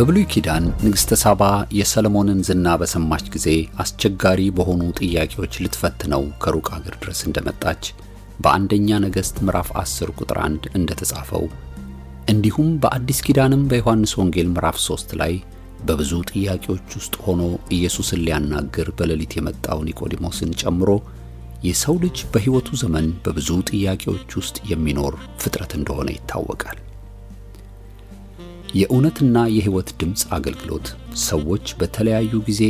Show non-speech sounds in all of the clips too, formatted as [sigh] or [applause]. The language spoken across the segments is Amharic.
በብሉይ ኪዳን ንግሥተ ሳባ የሰለሞንን ዝና በሰማች ጊዜ አስቸጋሪ በሆኑ ጥያቄዎች ልትፈትነው ከሩቅ አገር ድረስ እንደመጣች በአንደኛ ነገሥት ምዕራፍ 10 ቁጥር 1 እንደተጻፈው እንዲሁም በአዲስ ኪዳንም በዮሐንስ ወንጌል ምዕራፍ 3 ላይ በብዙ ጥያቄዎች ውስጥ ሆኖ ኢየሱስን ሊያናግር በሌሊት የመጣው ኒቆዲሞስን ጨምሮ የሰው ልጅ በሕይወቱ ዘመን በብዙ ጥያቄዎች ውስጥ የሚኖር ፍጥረት እንደሆነ ይታወቃል። የእውነትና የሕይወት ድምፅ አገልግሎት ሰዎች በተለያዩ ጊዜ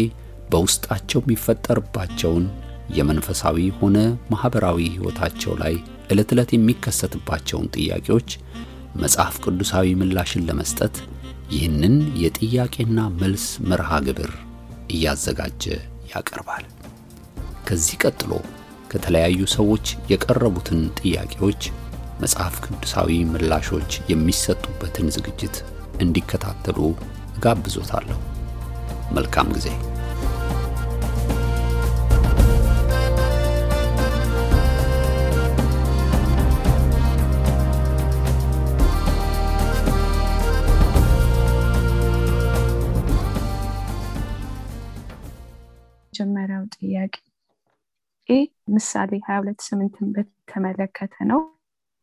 በውስጣቸው የሚፈጠርባቸውን የመንፈሳዊ ሆነ ማኅበራዊ ሕይወታቸው ላይ ዕለት ዕለት የሚከሰትባቸውን ጥያቄዎች መጽሐፍ ቅዱሳዊ ምላሽን ለመስጠት ይህንን የጥያቄና መልስ መርሃ ግብር እያዘጋጀ ያቀርባል። ከዚህ ቀጥሎ ከተለያዩ ሰዎች የቀረቡትን ጥያቄዎች መጽሐፍ ቅዱሳዊ ምላሾች የሚሰጡበትን ዝግጅት እንዲከታተሉ እጋብዞታለሁ። መልካም ጊዜ። መጀመሪያው ጥያቄ ምሳሌ ሀያ ሁለት ስምንትን በተመለከተ ነው።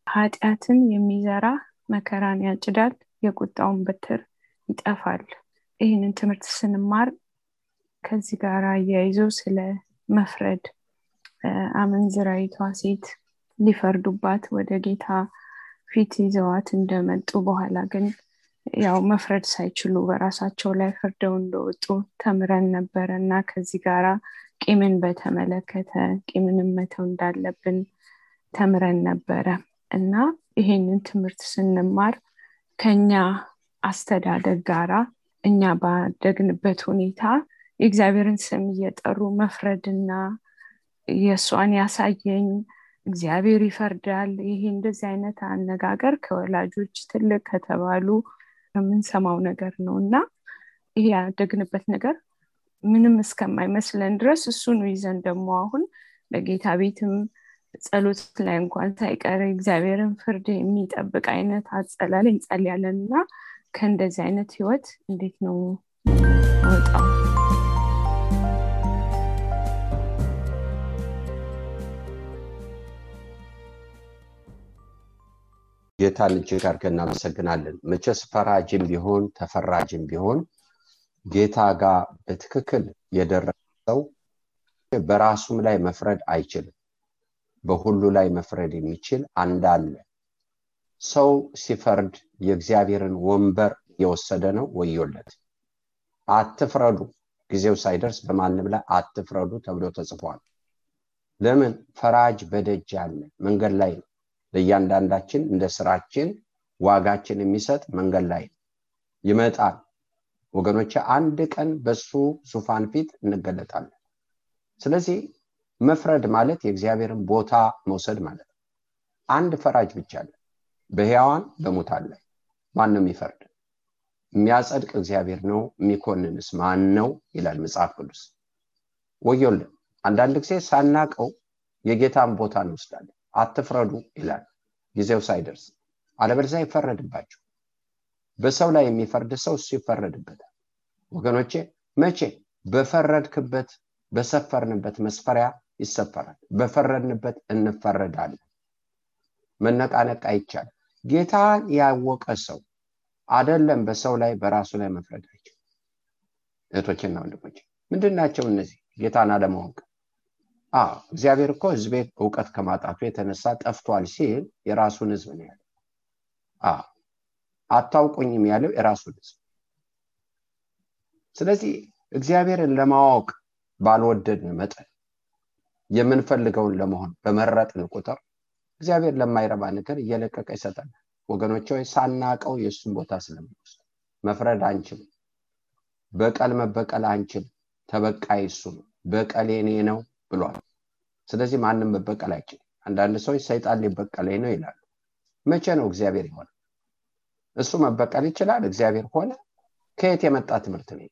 ኃጢአትን የሚዘራ መከራን ያጭዳል፣ የቁጣውን በትር ይጠፋል። ይህንን ትምህርት ስንማር ከዚህ ጋር አያይዞ ስለ መፍረድ አመንዝራይቷ ሴት ሊፈርዱባት ወደ ጌታ ፊት ይዘዋት እንደመጡ በኋላ ግን ያው መፍረድ ሳይችሉ በራሳቸው ላይ ፈርደው እንደወጡ ተምረን ነበረ እና ከዚህ ጋራ ቂምን በተመለከተ ቂምንም መተው እንዳለብን ተምረን ነበረ እና ይሄንን ትምህርት ስንማር ከኛ አስተዳደግ ጋራ እኛ ባደግንበት ሁኔታ የእግዚአብሔርን ስም እየጠሩ መፍረድና የእሷን ያሳየኝ እግዚአብሔር ይፈርዳል። ይሄ እንደዚህ አይነት አነጋገር ከወላጆች ትልቅ ከተባሉ የምንሰማው ነገር ነው እና ይሄ ያደግንበት ነገር ምንም እስከማይመስለን ድረስ እሱኑ ይዘን ደግሞ አሁን በጌታ ቤትም ጸሎት ላይ እንኳን ሳይቀር እግዚአብሔርን ፍርድ የሚጠብቅ አይነት አጸላል እንጸልያለን እና ከእንደዚህ አይነት ህይወት እንዴት ነው ወጣው? ጌታን እጅግ አድርገን እናመሰግናለን። መቼስ ፈራጅም ቢሆን ተፈራጅም ቢሆን ጌታ ጋር በትክክል የደረሰ ሰው በራሱም ላይ መፍረድ አይችልም። በሁሉ ላይ መፍረድ የሚችል አንድ አለ። ሰው ሲፈርድ የእግዚአብሔርን ወንበር የወሰደ ነው፣ ወዮለት። አትፍረዱ፣ ጊዜው ሳይደርስ በማንም ላይ አትፍረዱ ተብሎ ተጽፏል። ለምን? ፈራጅ በደጅ አለ፣ መንገድ ላይ ነው። ለእያንዳንዳችን እንደ ስራችን ዋጋችን የሚሰጥ መንገድ ላይ ነው። ይመጣል። ወገኖች አንድ ቀን በሱ ዙፋን ፊት እንገለጣለን። ስለዚህ መፍረድ ማለት የእግዚአብሔርን ቦታ መውሰድ ማለት ነው። አንድ ፈራጅ ብቻ አለ፣ በሕያዋን በሙታን ላይ ማንም ይፈርድ። የሚያጸድቅ እግዚአብሔር ነው፣ የሚኮንንስ ማን ነው ይላል መጽሐፍ ቅዱስ። ወዮልን። አንዳንድ ጊዜ ሳናቀው የጌታን ቦታ እንወስዳለን። አትፍረዱ ይላል ጊዜው ሳይደርስ፣ አለበለዚያ ይፈረድባቸው። በሰው ላይ የሚፈርድ ሰው እሱ ይፈረድበታል። ወገኖቼ መቼ በፈረድክበት በሰፈርንበት መስፈሪያ ይሰፈራል። በፈረድንበት እንፈረዳለን። መነቃነቅ አይቻልም። ጌታን ያወቀ ሰው አደለም በሰው ላይ በራሱ ላይ መፍረድ አይችልም። እህቶችና ወንድሞች ምንድን ናቸው እነዚህ? ጌታን አለማወቅ። እግዚአብሔር እኮ ህዝቤ እውቀት ከማጣቱ የተነሳ ጠፍቷል ሲል የራሱን ህዝብ ነው ያለው። አታውቁኝም ያለው የራሱን ህዝብ። ስለዚህ እግዚአብሔርን ለማወቅ ባልወደድን መጠን የምንፈልገውን ለመሆን በመረጥን ቁጥር እግዚአብሔር ለማይረባ ነገር እየለቀቀ ይሰጠናል። ወገኖች ሆይ ሳናቀው የእሱን ቦታ ስለምንወስድ መፍረድ አንችልም። በቀል መበቀል አንችልም። ተበቃይ እሱ ነው። በቀል የኔ ነው ብሏል። ስለዚህ ማንም መበቀል አይችልም። አንዳንድ ሰዎች ሰይጣን ሊበቀለኝ ነው ይላሉ። መቼ ነው እግዚአብሔር ይሆነ? እሱ መበቀል ይችላል። እግዚአብሔር ሆነ። ከየት የመጣ ትምህርት ነው?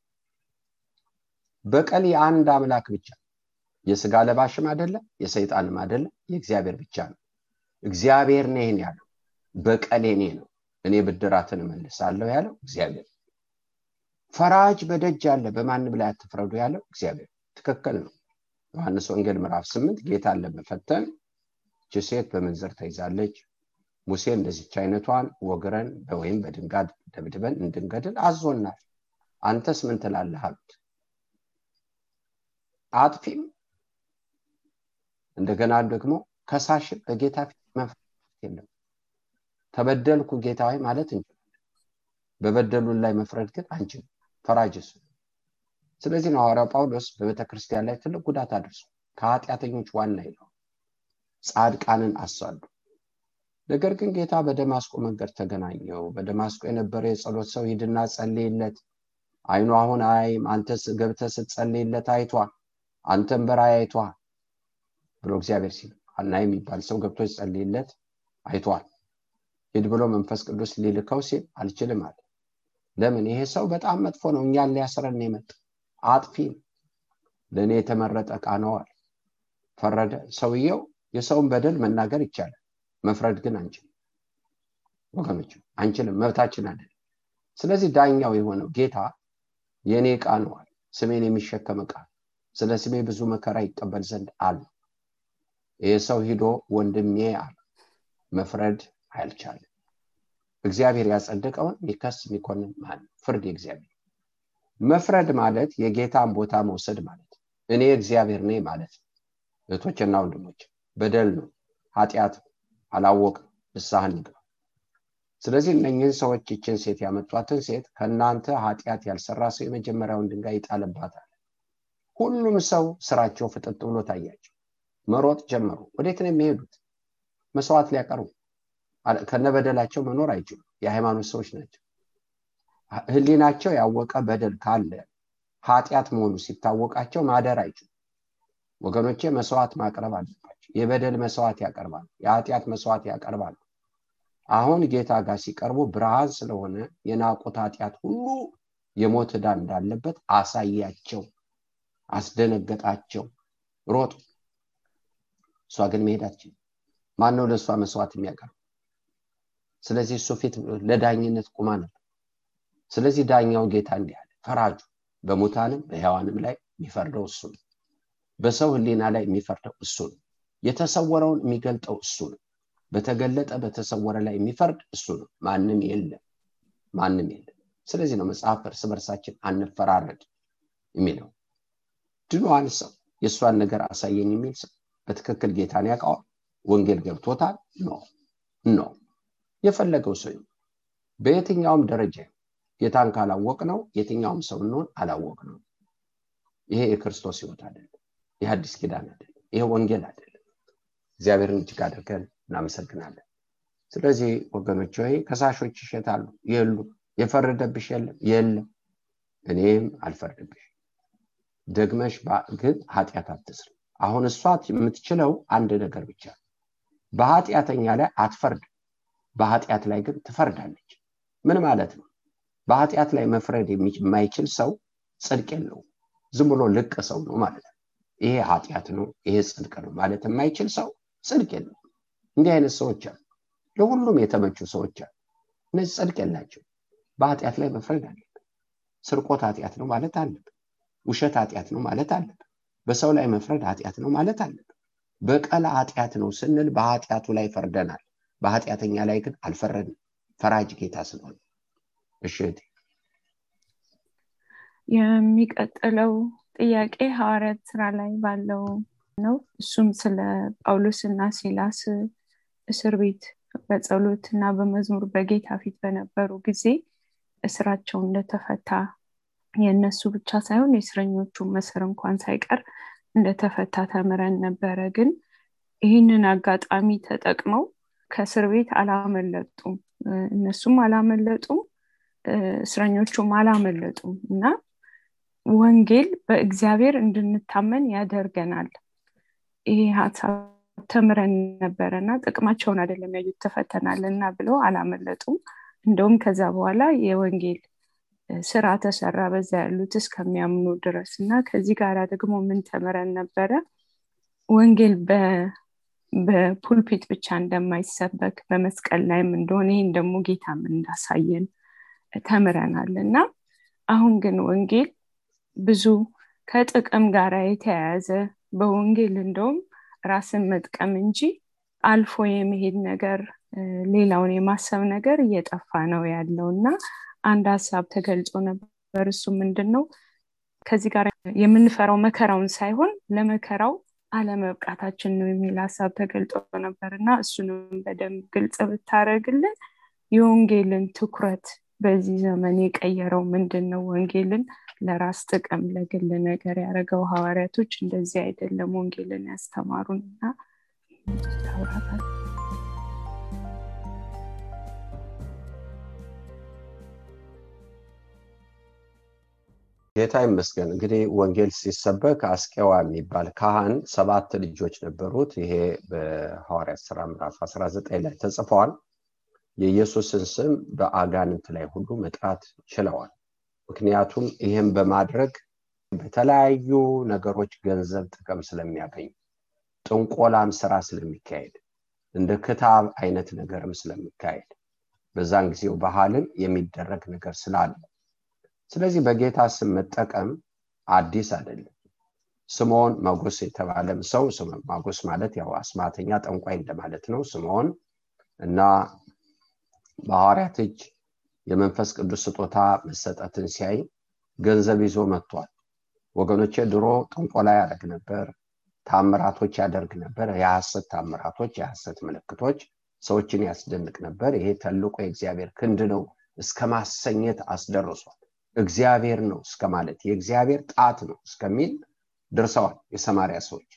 በቀል የአንድ አምላክ ብቻ የስጋ ለባሽም አይደለም፣ የሰይጣንም አይደለም፣ የእግዚአብሔር ብቻ ነው። እግዚአብሔር ነው ይህን ያለው። በቀል የኔ ነው፣ እኔ ብድራትን እመልሳለሁ ያለው እግዚአብሔር። ፈራጅ በደጅ አለ በማንም ላይ አትፍረዱ ያለው እግዚአብሔር ትክክል ነው ዮሐንስ ወንጌል ምዕራፍ ስምንት ጌታን ለመፈተን እች ሴት በምንዝር ተይዛለች ሙሴ እንደዚች አይነቷን ወግረን ወይም በድንጋይ ደብድበን እንድንገድል አዞናል አንተስ ምን ትላለህ አሉት አጥፊም እንደገና ደግሞ ከሳሽም በጌታ ፊት መፍረድ የለም። ተበደልኩ ጌታ ማለት እንችላለን በበደሉን ላይ መፍረድ ግን አንችልም። ፈራጅ ስለዚህ ነው ሐዋርያው ጳውሎስ በቤተክርስቲያን ላይ ትልቅ ጉዳት አድርሶ ከኃጢአተኞች ዋና ይለው ጻድቃንን አሳሉ ነገር ግን ጌታ በደማስቆ መንገድ ተገናኘው። በደማስቆ የነበረ የጸሎት ሰው ሂድና ጸልይለት። አይኑ አሁን አይም አንተ ገብተ ስትጸልይለት አይቷል። አንተም በራይ አይቷል ብሎ እግዚአብሔር ሲል አና የሚባል ሰው ገብቶ ጸልይለት አይቷል። ሂድ ብሎ መንፈስ ቅዱስ ሊልከው ሲል አልችልም አለ። ለምን? ይሄ ሰው በጣም መጥፎ ነው። እኛን ሊያስረን የመጣ አጥፊ ለእኔ የተመረጠ ዕቃ ነዋል ፈረደ። ሰውየው የሰውን በደል መናገር ይቻላል። መፍረድ ግን አንችልም። ወገኖች አንችልም። መብታችን አይደለም። ስለዚህ ዳኛው የሆነው ጌታ የእኔ ዕቃ ነዋል ስሜን የሚሸከም ዕቃ ስለ ስሜ ብዙ መከራ ይቀበል ዘንድ አለ ይህ ሰው ሂዶ ወንድሜ አለ መፍረድ አይልቻለም እግዚአብሔር ያጸደቀውን የሚከስ የሚኮንን ማለት ፍርድ የእግዚአብሔር መፍረድ ማለት የጌታን ቦታ መውሰድ ማለት እኔ እግዚአብሔር ነኝ ማለት እህቶችና ወንድሞች በደል ነው ኃጢአት አላወቅም ንስሐ ስለዚህ እነኝህን ሰዎች ይችን ሴት ያመጧትን ሴት ከእናንተ ኃጢአት ያልሰራ ሰው የመጀመሪያውን ድንጋይ ይጣልባታል። ሁሉም ሰው ስራቸው ፍጥጥ ብሎ ታያቸው መሮጥ ጀመሩ። ወዴት ነው የሚሄዱት? መስዋዕት ሊያቀርቡ። ከነበደላቸው መኖር አይችሉም። የሃይማኖት ሰዎች ናቸው። ህሊናቸው ያወቀ በደል ካለ ኃጢአት መሆኑ ሲታወቃቸው ማደር አይችሉም። ወገኖቼ መስዋዕት ማቅረብ አለባቸው። የበደል መስዋዕት ያቀርባሉ። የኃጢአት መስዋዕት ያቀርባሉ። አሁን ጌታ ጋር ሲቀርቡ ብርሃን ስለሆነ የናቁት ኃጢአት ሁሉ የሞት ዕዳ እንዳለበት አሳያቸው አስደነገጣቸው ሮጡ እሷ ግን መሄድ አትችልም። ማን ነው ለእሷ መስዋዕት የሚያቀርብ? ስለዚህ እሱ ፊት ለዳኝነት ቁማ ነበር። ስለዚህ ዳኛው ጌታ እንዲህ አለ ፈራጁ በሙታንም በሕያዋንም ላይ የሚፈርደው እሱ ነው። በሰው ህሊና ላይ የሚፈርደው እሱ ነው። የተሰወረውን የሚገልጠው እሱ ነው። በተገለጠ በተሰወረ ላይ የሚፈርድ እሱ ነው። ማንም የለም ማንም የለም። ስለዚህ ነው መጽሐፍ እርስ በርሳችን አንፈራረድ የሚለው። ድኗን ሰው የእሷን ነገር አሳየኝ የሚል ሰው በትክክል ጌታን ያውቀዋል? ወንጌል ገብቶታል? no no። የፈለገው ሰው በየትኛውም ደረጃ ጌታን ካላወቅ ነው የትኛውም ሰው እንሆን አላወቅ ነው ይሄ የክርስቶስ ህይወት አይደለም። ይህ አዲስ ኪዳን አይደለም። ይሄ ወንጌል አይደለም። እግዚአብሔርን እጅግ አድርገን እናመሰግናለን። ስለዚህ ወገኖች ወይ ከሳሾች ይሸታሉ የሉ። የፈረደብሽ የለም። የለም። እኔም አልፈርድብሽ ደግመሽ ግን ኃጢአት አትስር አሁን እሷ የምትችለው አንድ ነገር ብቻ በኃጢአተኛ ላይ አትፈርድ በኃጢአት ላይ ግን ትፈርዳለች። ምን ማለት ነው? በኃጢአት ላይ መፍረድ የማይችል ሰው ጽድቅ የለው ዝም ብሎ ልቅ ሰው ነው ማለት ነው። ይሄ ኃጢአት ነው ይሄ ጽድቅ ነው ማለት የማይችል ሰው ጽድቅ የለው እንዲህ አይነት ሰዎች አሉ። ለሁሉም የተመቹ ሰዎች አሉ። እነዚህ ጽድቅ የላቸው። በኃጢአት ላይ መፍረድ አለብን ስርቆት ኃጢአት ነው ማለት አለብን ውሸት ኃጢአት ነው ማለት አለብን በሰው ላይ መፍረድ ኃጢአት ነው ማለት አለብን። በቀላ ኃጢአት ነው ስንል በኃጢአቱ ላይ ፈርደናል። በኃጢአተኛ ላይ ግን አልፈረድም ፈራጅ ጌታ ስለሆነ። እሺ የሚቀጥለው ጥያቄ ሐዋርያት ስራ ላይ ባለው ነው። እሱም ስለ ጳውሎስ እና ሲላስ እስር ቤት በጸሎት እና በመዝሙር በጌታ ፊት በነበሩ ጊዜ እስራቸው እንደተፈታ የእነሱ ብቻ ሳይሆን የእስረኞቹ መስር እንኳን ሳይቀር እንደተፈታ ተምረን ነበረ። ግን ይህንን አጋጣሚ ተጠቅመው ከእስር ቤት አላመለጡም። እነሱም አላመለጡም እስረኞቹም አላመለጡም እና ወንጌል በእግዚአብሔር እንድንታመን ያደርገናል። ይሄ ሀሳብ ተምረን ነበረ እና ጥቅማቸውን አይደለም ያዩት ተፈተናል እና ብለው አላመለጡም። እንደውም ከዛ በኋላ የወንጌል ስራ ተሰራ በዛ ያሉት እስከሚያምኑ ድረስ እና ከዚህ ጋር ደግሞ ምን ተምረን ነበረ? ወንጌል በፑልፒት ብቻ እንደማይሰበክ በመስቀል ላይም እንደሆነ ይህን ደግሞ ጌታም እንዳሳየን ተምረናል። እና አሁን ግን ወንጌል ብዙ ከጥቅም ጋር የተያያዘ በወንጌል እንደውም ራስን መጥቀም እንጂ አልፎ የመሄድ ነገር ሌላውን የማሰብ ነገር እየጠፋ ነው ያለው። እና አንድ ሀሳብ ተገልጾ ነበር። እሱ ምንድን ነው ከዚህ ጋር የምንፈራው መከራውን ሳይሆን ለመከራው አለመብቃታችን ነው የሚል ሀሳብ ተገልጦ ነበር። እና እሱንም በደንብ ግልጽ ብታደረግልን የወንጌልን ትኩረት በዚህ ዘመን የቀየረው ምንድን ነው ወንጌልን ለራስ ጥቅም ለግል ነገር ያደረገው ሐዋርያቶች እንደዚህ አይደለም። ወንጌልን ያስተማሩን እና ታውራታል ጌታ ይመስገን። እንግዲህ ወንጌል ሲሰበክ አስቄዋ የሚባል ካህን ሰባት ልጆች ነበሩት። ይሄ በሐዋርያት ስራ ምዕራፍ 19 ላይ ተጽፈዋል የኢየሱስን ስም በአጋንንት ላይ ሁሉ መጥራት ችለዋል። ምክንያቱም ይህም በማድረግ በተለያዩ ነገሮች ገንዘብ ጥቅም ስለሚያገኙ ጥንቆላም ስራ ስለሚካሄድ እንደ ክታብ አይነት ነገርም ስለሚካሄድ በዛን ጊዜው ባህልም የሚደረግ ነገር ስላለ ስለዚህ በጌታ ስም መጠቀም አዲስ አይደለም። ስምዖን ማጎስ የተባለም ሰው ማጎስ ማለት ያው አስማተኛ ጠንቋይ እንደማለት ነው። ስምዖን እና በሐዋርያት እጅ የመንፈስ ቅዱስ ስጦታ መሰጠትን ሲያይ ገንዘብ ይዞ መጥቷል። ወገኖቼ ድሮ ጥንቆላ ያደርግ ነበር ታምራቶች ያደርግ ነበር የሐሰት ታምራቶች የሐሰት ምልክቶች ሰዎችን ያስደንቅ ነበር። ይሄ ትልቁ የእግዚአብሔር ክንድ ነው። እስከ ማሰኘት አስደርሷል እግዚአብሔር ነው እስከ ማለት የእግዚአብሔር ጣት ነው እስከሚል ደርሰዋል የሰማሪያ ሰዎች።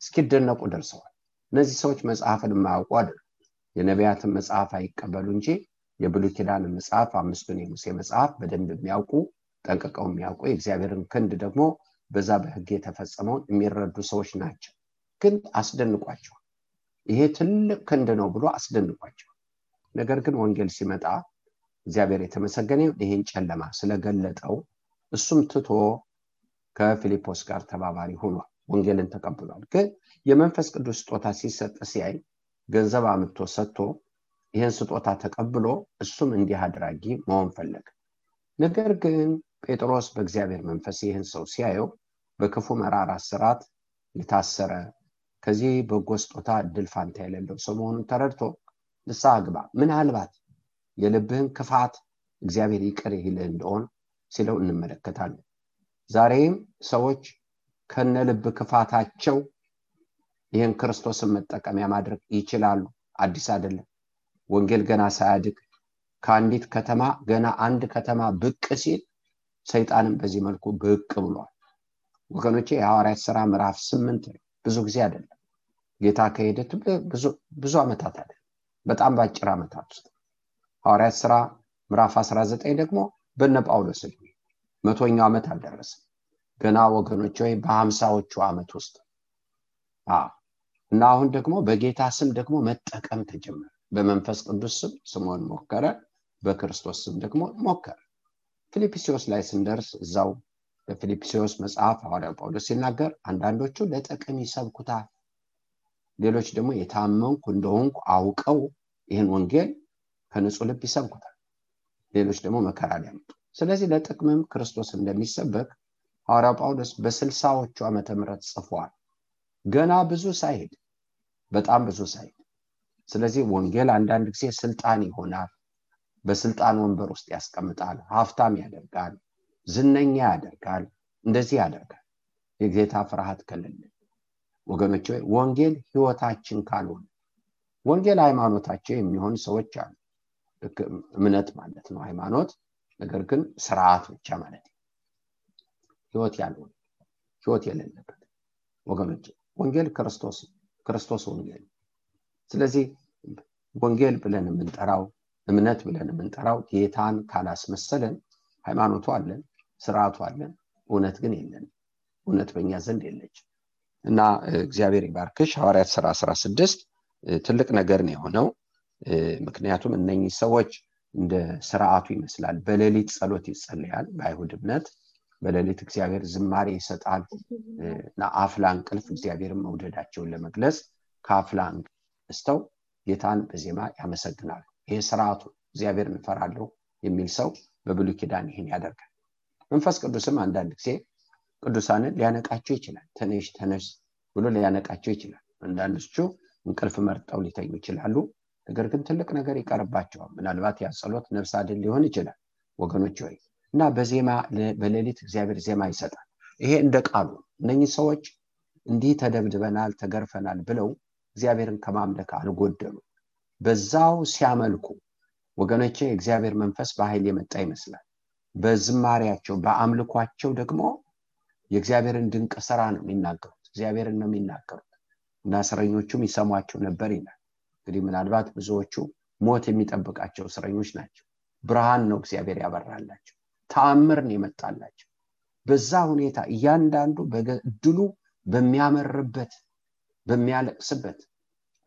እስኪደነቁ ደርሰዋል። እነዚህ ሰዎች መጽሐፍን የማያውቁ አይደሉም። የነቢያትን መጽሐፍ አይቀበሉ እንጂ የብሉ ኪዳን መጽሐፍ አምስቱን የሙሴ መጽሐፍ በደንብ የሚያውቁ ጠንቅቀው የሚያውቁ የእግዚአብሔርን ክንድ ደግሞ በዛ በህግ የተፈጸመውን የሚረዱ ሰዎች ናቸው። ግን አስደንቋቸዋል። ይሄ ትልቅ ክንድ ነው ብሎ አስደንቋቸዋል። ነገር ግን ወንጌል ሲመጣ እግዚአብሔር የተመሰገነ ይህን ጨለማ ስለገለጠው እሱም ትቶ ከፊልጶስ ጋር ተባባሪ ሆኗል ወንጌልን ተቀብሏል። ግን የመንፈስ ቅዱስ ስጦታ ሲሰጥ ሲያይ ገንዘብ አምጥቶ ሰጥቶ ይህን ስጦታ ተቀብሎ እሱም እንዲህ አድራጊ መሆን ፈለገ። ነገር ግን ጴጥሮስ በእግዚአብሔር መንፈስ ይህን ሰው ሲያየው በክፉ መራራ ስርዓት የታሰረ ከዚህ በጎ ስጦታ እድል ፋንታ የሌለው ሰው መሆኑን ተረድቶ ንስሐ ግባ። ምናልባት የልብህን ክፋት እግዚአብሔር ይቅር ይልህ እንደሆን ሲለው እንመለከታለን። ዛሬም ሰዎች ከነ ልብ ክፋታቸው ይህን ክርስቶስን መጠቀሚያ ማድረግ ይችላሉ። አዲስ አይደለም። ወንጌል ገና ሳያድግ ከአንዲት ከተማ ገና አንድ ከተማ ብቅ ሲል ሰይጣንም በዚህ መልኩ ብቅ ብሏል። ወገኖቼ የሐዋርያት ስራ ምዕራፍ ስምንት ብዙ ጊዜ አይደለም። ጌታ ከሄደት ብዙ ዓመታት አይደለም። በጣም በአጭር ዓመታት ውስጥ ሐዋርያት ስራ ምዕራፍ 19 ደግሞ በነ ጳውሎስ እድሜ መቶኛው ዓመት አልደረሰም። ገና ወገኖች ወይ በሀምሳዎቹ ዓመት ውስጥ እና አሁን ደግሞ በጌታ ስም ደግሞ መጠቀም ተጀመረ። በመንፈስ ቅዱስ ስም ስሞን ሞከረ በክርስቶስ ስም ደግሞ ሞከረ። ፊልጵስዎስ ላይ ስንደርስ እዛው በፊልጵስዎስ መጽሐፍ ሐዋርያው ጳውሎስ ሲናገር አንዳንዶቹ ለጥቅም ይሰብኩታል ሌሎች ደግሞ የታመንኩ እንደሆንኩ አውቀው ይህን ወንጌል ከንጹህ ልብ ይሰብኩታል ሌሎች ደግሞ መከራ ሊያመጡ ስለዚህ ለጥቅምም ክርስቶስ እንደሚሰበክ ሐዋርያው ጳውሎስ በስልሳዎቹ ዓመተ ምህረት ጽፏል። ገና ብዙ ሳይሄድ በጣም ብዙ ሳይሄድ። ስለዚህ ወንጌል አንዳንድ ጊዜ ስልጣን ይሆናል በስልጣን ወንበር ውስጥ ያስቀምጣል ሀብታም ያደርጋል ዝነኛ ያደርጋል እንደዚህ ያደርጋል። የጌታ ፍርሃት ከልል ወገኖች ወንጌል ህይወታችን ካልሆነ ወንጌል ሃይማኖታቸው የሚሆን ሰዎች አሉ እምነት ማለት ነው ሃይማኖት። ነገር ግን ስርዓት ብቻ ማለት ህይወት ያልሆነ ህይወት የሌለበት ወገኖች ወንጌል ክርስቶስ ክርስቶስ ወንጌል። ስለዚህ ወንጌል ብለን የምንጠራው እምነት ብለን የምንጠራው ጌታን ካላስመሰለን ሃይማኖቱ አለን ስርዓቱ አለን እውነት ግን የለን እውነት በእኛ ዘንድ የለች። እና እግዚአብሔር ይባርክሽ። ሐዋርያት ስራ 16 ትልቅ ነገር ነው የሆነው ምክንያቱም እነኚህ ሰዎች እንደ ስርዓቱ ይመስላል። በሌሊት ጸሎት ይጸለያል በአይሁድ እምነት በሌሊት እግዚአብሔር ዝማሬ ይሰጣል። እና አፍላ እንቅልፍ እግዚአብሔርን መውደዳቸውን ለመግለጽ ከአፍላ እንስተው ጌታን በዜማ ያመሰግናሉ። ይሄ ስርዓቱ እግዚአብሔር እንፈራለሁ የሚል ሰው በብሉ ኪዳን ይህን ያደርጋል። መንፈስ ቅዱስም አንዳንድ ጊዜ ቅዱሳንን ሊያነቃቸው ይችላል። ተነሽ ተነስ ብሎ ሊያነቃቸው ይችላል። አንዳንዶቹ እንቅልፍ መርጠው ሊተኙ ይችላሉ ነገር ግን ትልቅ ነገር ይቀርባቸዋል። ምናልባት ያ ጸሎት ነፍስ አድን ሊሆን ይችላል። ወገኖች ወይ እና በዜማ በሌሊት እግዚአብሔር ዜማ ይሰጣል። ይሄ እንደ ቃሉ እነኚህ ሰዎች እንዲህ ተደብድበናል ተገርፈናል ብለው እግዚአብሔርን ከማምለክ አልጎደሉ። በዛው ሲያመልኩ ወገኖቼ የእግዚአብሔር መንፈስ በኃይል የመጣ ይመስላል። በዝማሪያቸው በአምልኳቸው ደግሞ የእግዚአብሔርን ድንቅ ስራ ነው የሚናገሩት። እግዚአብሔርን ነው የሚናገሩት። እና እስረኞቹም ይሰሟቸው ነበር ይላል እንግዲህ ምናልባት ብዙዎቹ ሞት የሚጠብቃቸው እስረኞች ናቸው። ብርሃን ነው እግዚአብሔር ያበራላቸው ተአምርን የመጣላቸው። በዛ ሁኔታ እያንዳንዱ ድሉ በሚያመርበት በሚያለቅስበት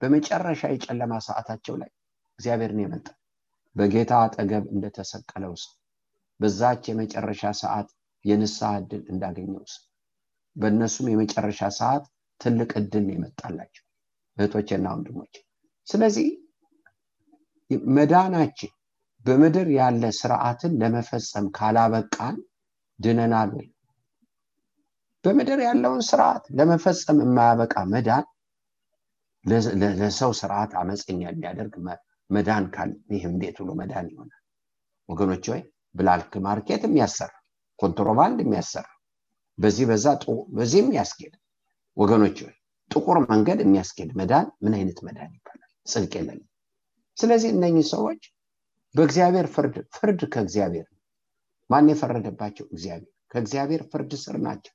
በመጨረሻ የጨለማ ሰዓታቸው ላይ እግዚአብሔርን የመጣ በጌታ አጠገብ እንደተሰቀለው ሰው በዛች የመጨረሻ ሰዓት የንስሐ እድል እንዳገኘው ሰው በእነሱም የመጨረሻ ሰዓት ትልቅ እድል የመጣላቸው እህቶችና ወንድሞች ስለዚህ መዳናችን በምድር ያለ ስርዓትን ለመፈጸም ካላበቃን ድነናል ወይ? በምድር ያለውን ስርዓት ለመፈጸም የማያበቃ መዳን ለሰው ስርዓት አመፀኛ የሚያደርግ መዳን ካለ ይህ እንዴት ብሎ መዳን ይሆናል? ወገኖች ወይ black market የሚያሰራ ኮንትሮባንድ የሚያሰራ በዚህ በዛ በዚህ የሚያስኬድ ወገኖች ወይ ጥቁር መንገድ የሚያስኬድ መዳን ምን አይነት መዳን ጽድቅ የለንም ስለዚህ እነኚህ ሰዎች በእግዚአብሔር ፍርድ ፍርድ ከእግዚአብሔር ማን የፈረደባቸው? እግዚአብሔር። ከእግዚአብሔር ፍርድ ስር ናቸው።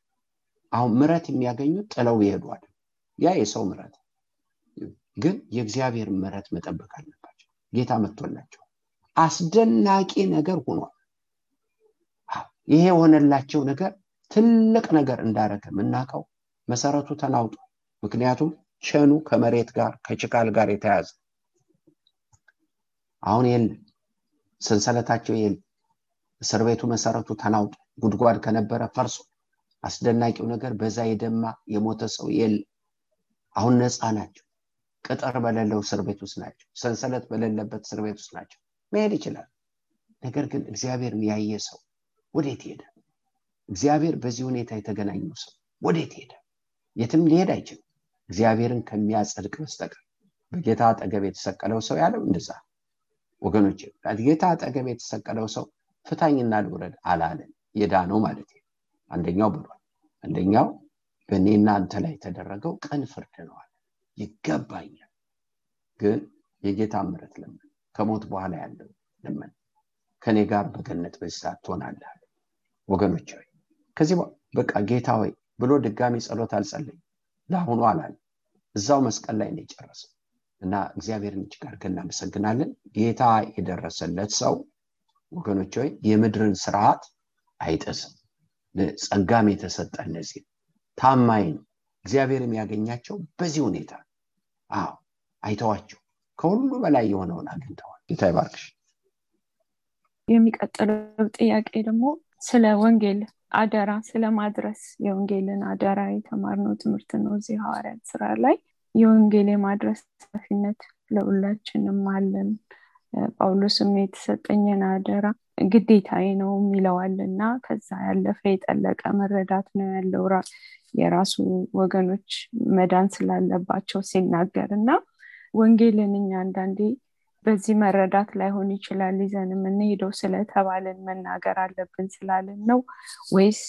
አሁን ምረት የሚያገኙት ጥለው ይሄዷል ያ የሰው ምረት ግን የእግዚአብሔር ምረት መጠበቅ አለባቸው። ጌታ መጥቶላቸው አስደናቂ ነገር ሆኗል። ይሄ የሆነላቸው ነገር ትልቅ ነገር እንዳረገ የምናውቀው መሰረቱ ተናውጧል። ምክንያቱም ቸኑ ከመሬት ጋር ከጭቃል ጋር የተያዘ። አሁን የለም ሰንሰለታቸው የለም እስር ቤቱ መሰረቱ ተናውጦ ጉድጓድ ከነበረ ፈርሶ አስደናቂው ነገር በዛ የደማ የሞተ ሰው የለም አሁን ነፃ ናቸው። ቅጥር በሌለው እስር ቤት ውስጥ ናቸው። ሰንሰለት በሌለበት እስር ቤት ውስጥ ናቸው። መሄድ ይችላል። ነገር ግን እግዚአብሔርን ያየ ሰው ወዴት ሄደ? እግዚአብሔር በዚህ ሁኔታ የተገናኘው ሰው ወዴት ሄደ? የትም ሊሄድ አይችልም እግዚአብሔርን ከሚያጸድቅ በስተቀር በጌታ አጠገብ የተሰቀለው ሰው ያለው እንደዛ ወገኖች ጌታ አጠገብ የተሰቀለው ሰው ፍታኝና ልውረድ አላለን የዳነው ማለት አንደኛው ብሏል። አንደኛው በእኔና አንተ ላይ የተደረገው ቅን ፍርድ አለ። ይገባኛል። ግን የጌታ ምረት ለምን? ከሞት በኋላ ያለው ለምን? ከኔ ጋር በገነት በዚህ ትሆናለህ ወገኖች ከዚህ በቃ ጌታ ሆይ ብሎ ድጋሚ ጸሎት አልጸለይም። ለአሁኑ አላለ እዛው መስቀል ላይ ነው የጨረሰው። እና እግዚአብሔርን እጅግ አድርገን እናመሰግናለን። ጌታ የደረሰለት ሰው ወገኖች ሆይ የምድርን ስርዓት አይጥስም። ጸጋም የተሰጠ እነዚህ ታማኝ ነው። እግዚአብሔር የሚያገኛቸው በዚህ ሁኔታ አዎ አይተዋቸው። ከሁሉ በላይ የሆነውን አግኝተዋል። ጌታ ይባርክሽ። የሚቀጥለው ጥያቄ ደግሞ ስለ ወንጌል አደራ ስለ ማድረስ የወንጌልን አደራ የተማርነው ትምህርት ነው እዚህ ሐዋርያት ስራ ላይ። የወንጌል የማድረስ ኃላፊነት ለሁላችንም አለን። ጳውሎስም የተሰጠኝን አደራ ግዴታዬ ነው የሚለዋል እና ከዛ ያለፈ የጠለቀ መረዳት ነው ያለው የራሱ ወገኖች መዳን ስላለባቸው ሲናገር እና ወንጌልን እኛ አንዳንዴ በዚህ መረዳት ላይሆን ይችላል ይዘን የምንሄደው ስለተባልን መናገር አለብን ስላልን ነው? ወይስ